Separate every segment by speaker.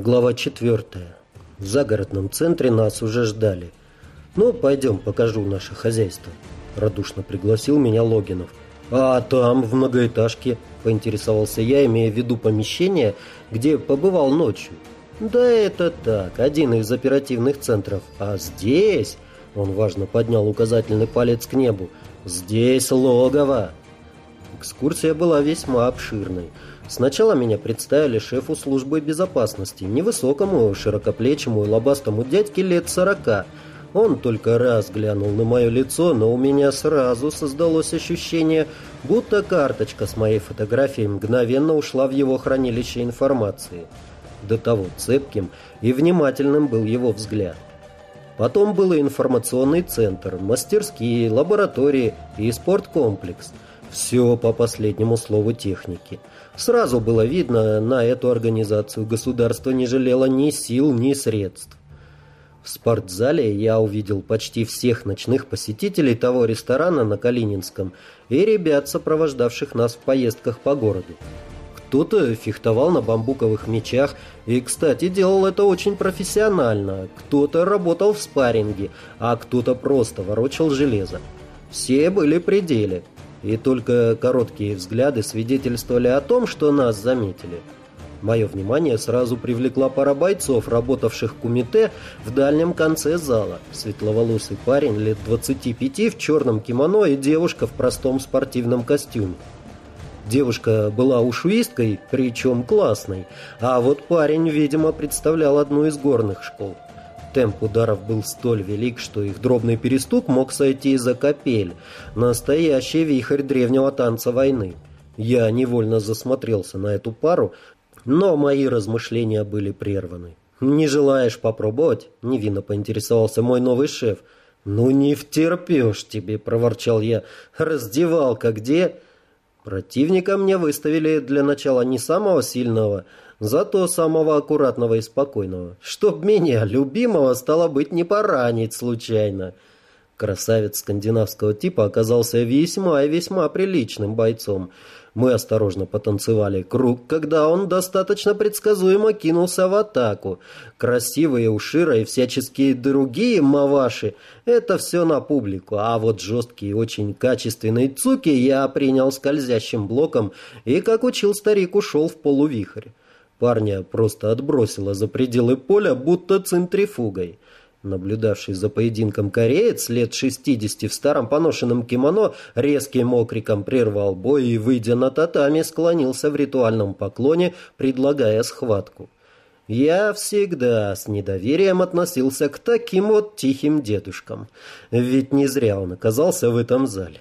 Speaker 1: Глава четвертая. В загородном центре нас уже ждали. «Ну, пойдем, покажу наше хозяйство», – радушно пригласил меня Логинов. «А там, в многоэтажке», – поинтересовался я, имея в виду помещение, где побывал ночью. «Да это так, один из оперативных центров. А здесь...» – он важно поднял указательный палец к небу. «Здесь логово». Экскурсия была весьма обширной – Сначала меня представили шефу службы безопасности, невысокому, широкоплечему и лобастому дядьке лет сорока. Он только раз глянул на мое лицо, но у меня сразу создалось ощущение, будто карточка с моей фотографией мгновенно ушла в его хранилище информации. До того цепким и внимательным был его взгляд. Потом был информационный центр, мастерские, лаборатории и спорткомплекс. Все по последнему слову техники – Сразу было видно, на эту организацию государство не жалело ни сил, ни средств. В спортзале я увидел почти всех ночных посетителей того ресторана на Калининском и ребят, сопровождавших нас в поездках по городу. Кто-то фехтовал на бамбуковых мечах и, кстати, делал это очень профессионально. Кто-то работал в спарринге, а кто-то просто ворочал железо. Все были при деле и только короткие взгляды свидетельствовали о том, что нас заметили. Мое внимание сразу привлекла пара бойцов, работавших в кумите в дальнем конце зала. Светловолосый парень лет 25 в черном кимоно и девушка в простом спортивном костюме. Девушка была ушуисткой, причем классной, а вот парень, видимо, представлял одну из горных школ. Темп ударов был столь велик, что их дробный перестук мог сойти за капель. Настоящий вихрь древнего танца войны. Я невольно засмотрелся на эту пару, но мои размышления были прерваны. «Не желаешь попробовать?» — невинно поинтересовался мой новый шеф. «Ну не втерпешь тебе», — проворчал я. «Раздевалка где?» Противника мне выставили для начала не самого сильного, зато самого аккуратного и спокойного. Чтоб меня, любимого, стало быть, не поранить случайно. Красавец скандинавского типа оказался весьма и весьма приличным бойцом. Мы осторожно потанцевали круг, когда он достаточно предсказуемо кинулся в атаку. Красивые ушира и всяческие другие маваши — это все на публику, а вот жесткие очень качественные цуки я принял скользящим блоком и, как учил старик, ушел в полувихрь. Парня просто отбросило за пределы поля, будто центрифугой. Наблюдавший за поединком кореец лет 60 в старом поношенном кимоно резким окриком прервал бой и, выйдя на татами, склонился в ритуальном поклоне, предлагая схватку. Я всегда с недоверием относился к таким вот тихим дедушкам, ведь не зря он оказался в этом зале.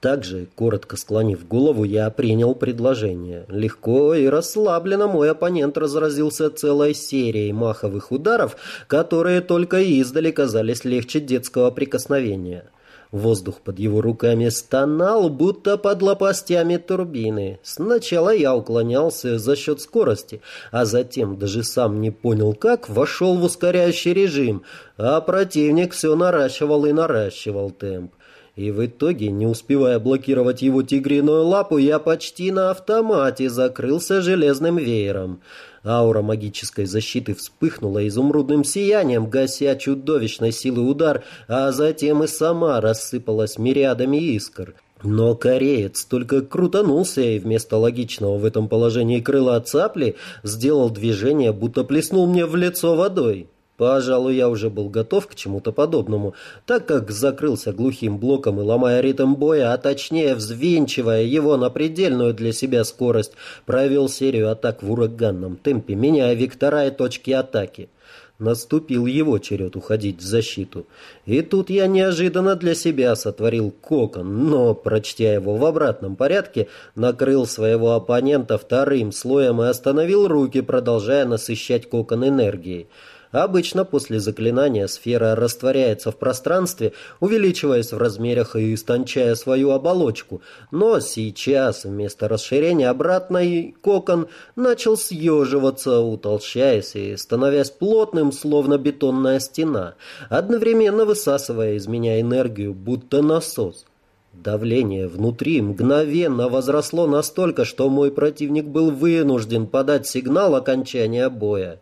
Speaker 1: Также, коротко склонив голову, я принял предложение. Легко и расслабленно мой оппонент разразился целой серией маховых ударов, которые только издали казались легче детского прикосновения. Воздух под его руками стонал, будто под лопастями турбины. Сначала я уклонялся за счет скорости, а затем, даже сам не понял как, вошел в ускоряющий режим, а противник все наращивал и наращивал темп. И в итоге, не успевая блокировать его тигриную лапу, я почти на автомате закрылся железным веером. Аура магической защиты вспыхнула изумрудным сиянием, гася чудовищной силы удар, а затем и сама рассыпалась мириадами искр. Но кореец только крутанулся и вместо логичного в этом положении крыла цапли сделал движение, будто плеснул мне в лицо водой. Пожалуй, я уже был готов к чему-то подобному, так как закрылся глухим блоком и ломая ритм боя, а точнее взвинчивая его на предельную для себя скорость, провел серию атак в ураганном темпе, меняя вектора и точки атаки. Наступил его черед уходить в защиту. И тут я неожиданно для себя сотворил кокон, но, прочтя его в обратном порядке, накрыл своего оппонента вторым слоем и остановил руки, продолжая насыщать кокон энергией. Обычно после заклинания сфера растворяется в пространстве, увеличиваясь в размерах и истончая свою оболочку. Но сейчас вместо расширения обратный кокон начал съеживаться, утолщаясь и становясь плотным, словно бетонная стена, одновременно высасывая из меня энергию, будто насос. Давление внутри мгновенно возросло настолько, что мой противник был вынужден подать сигнал окончания боя.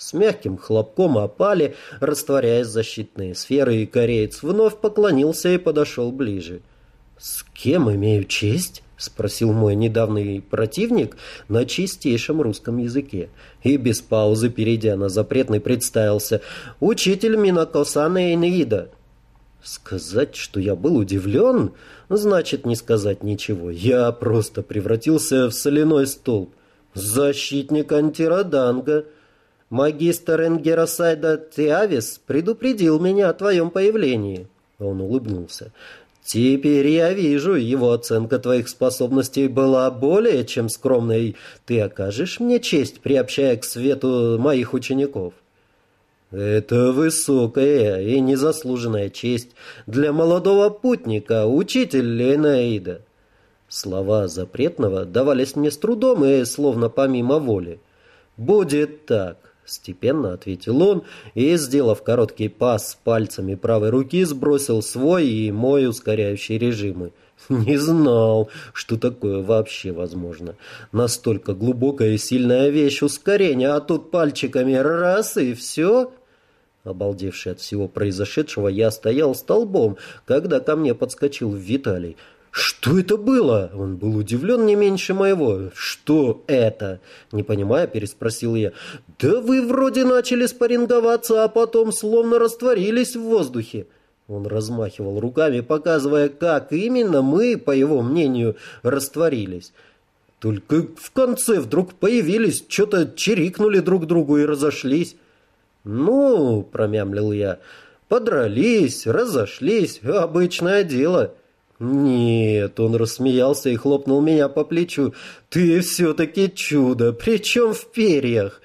Speaker 1: С мягким хлопком опали, растворяясь защитные сферы, и кореец вновь поклонился и подошел ближе. «С кем имею честь?» — спросил мой недавний противник на чистейшем русском языке. И без паузы, перейдя на запретный, представился «Учитель Минакосана Энеида». Сказать, что я был удивлен, значит не сказать ничего. Я просто превратился в соляной столб. Защитник антираданга. Магистр Энгеросайда Тиавис предупредил меня о твоем появлении. Он улыбнулся. Теперь я вижу, его оценка твоих способностей была более чем скромной. Ты окажешь мне честь, приобщая к свету моих учеников. Это высокая и незаслуженная честь для молодого путника, учитель Лейнаида. Слова запретного давались мне с трудом и словно помимо воли. «Будет так», — степенно ответил он и, сделав короткий пас пальцами правой руки, сбросил свой и мой ускоряющий режимы. Не знал, что такое вообще возможно. Настолько глубокая и сильная вещь ускорения, а тут пальчиками раз и все... Обалдевший от всего произошедшего, я стоял столбом, когда ко мне подскочил Виталий. «Что это было?» Он был удивлен не меньше моего. «Что это?» Не понимая, переспросил я. «Да вы вроде начали спарринговаться, а потом словно растворились в воздухе». Он размахивал руками, показывая, как именно мы, по его мнению, растворились. Только в конце вдруг появились, что-то чирикнули друг другу и разошлись. «Ну, — промямлил я, — подрались, разошлись, обычное дело». «Нет», — он рассмеялся и хлопнул меня по плечу, — «ты все-таки чудо, причем в перьях».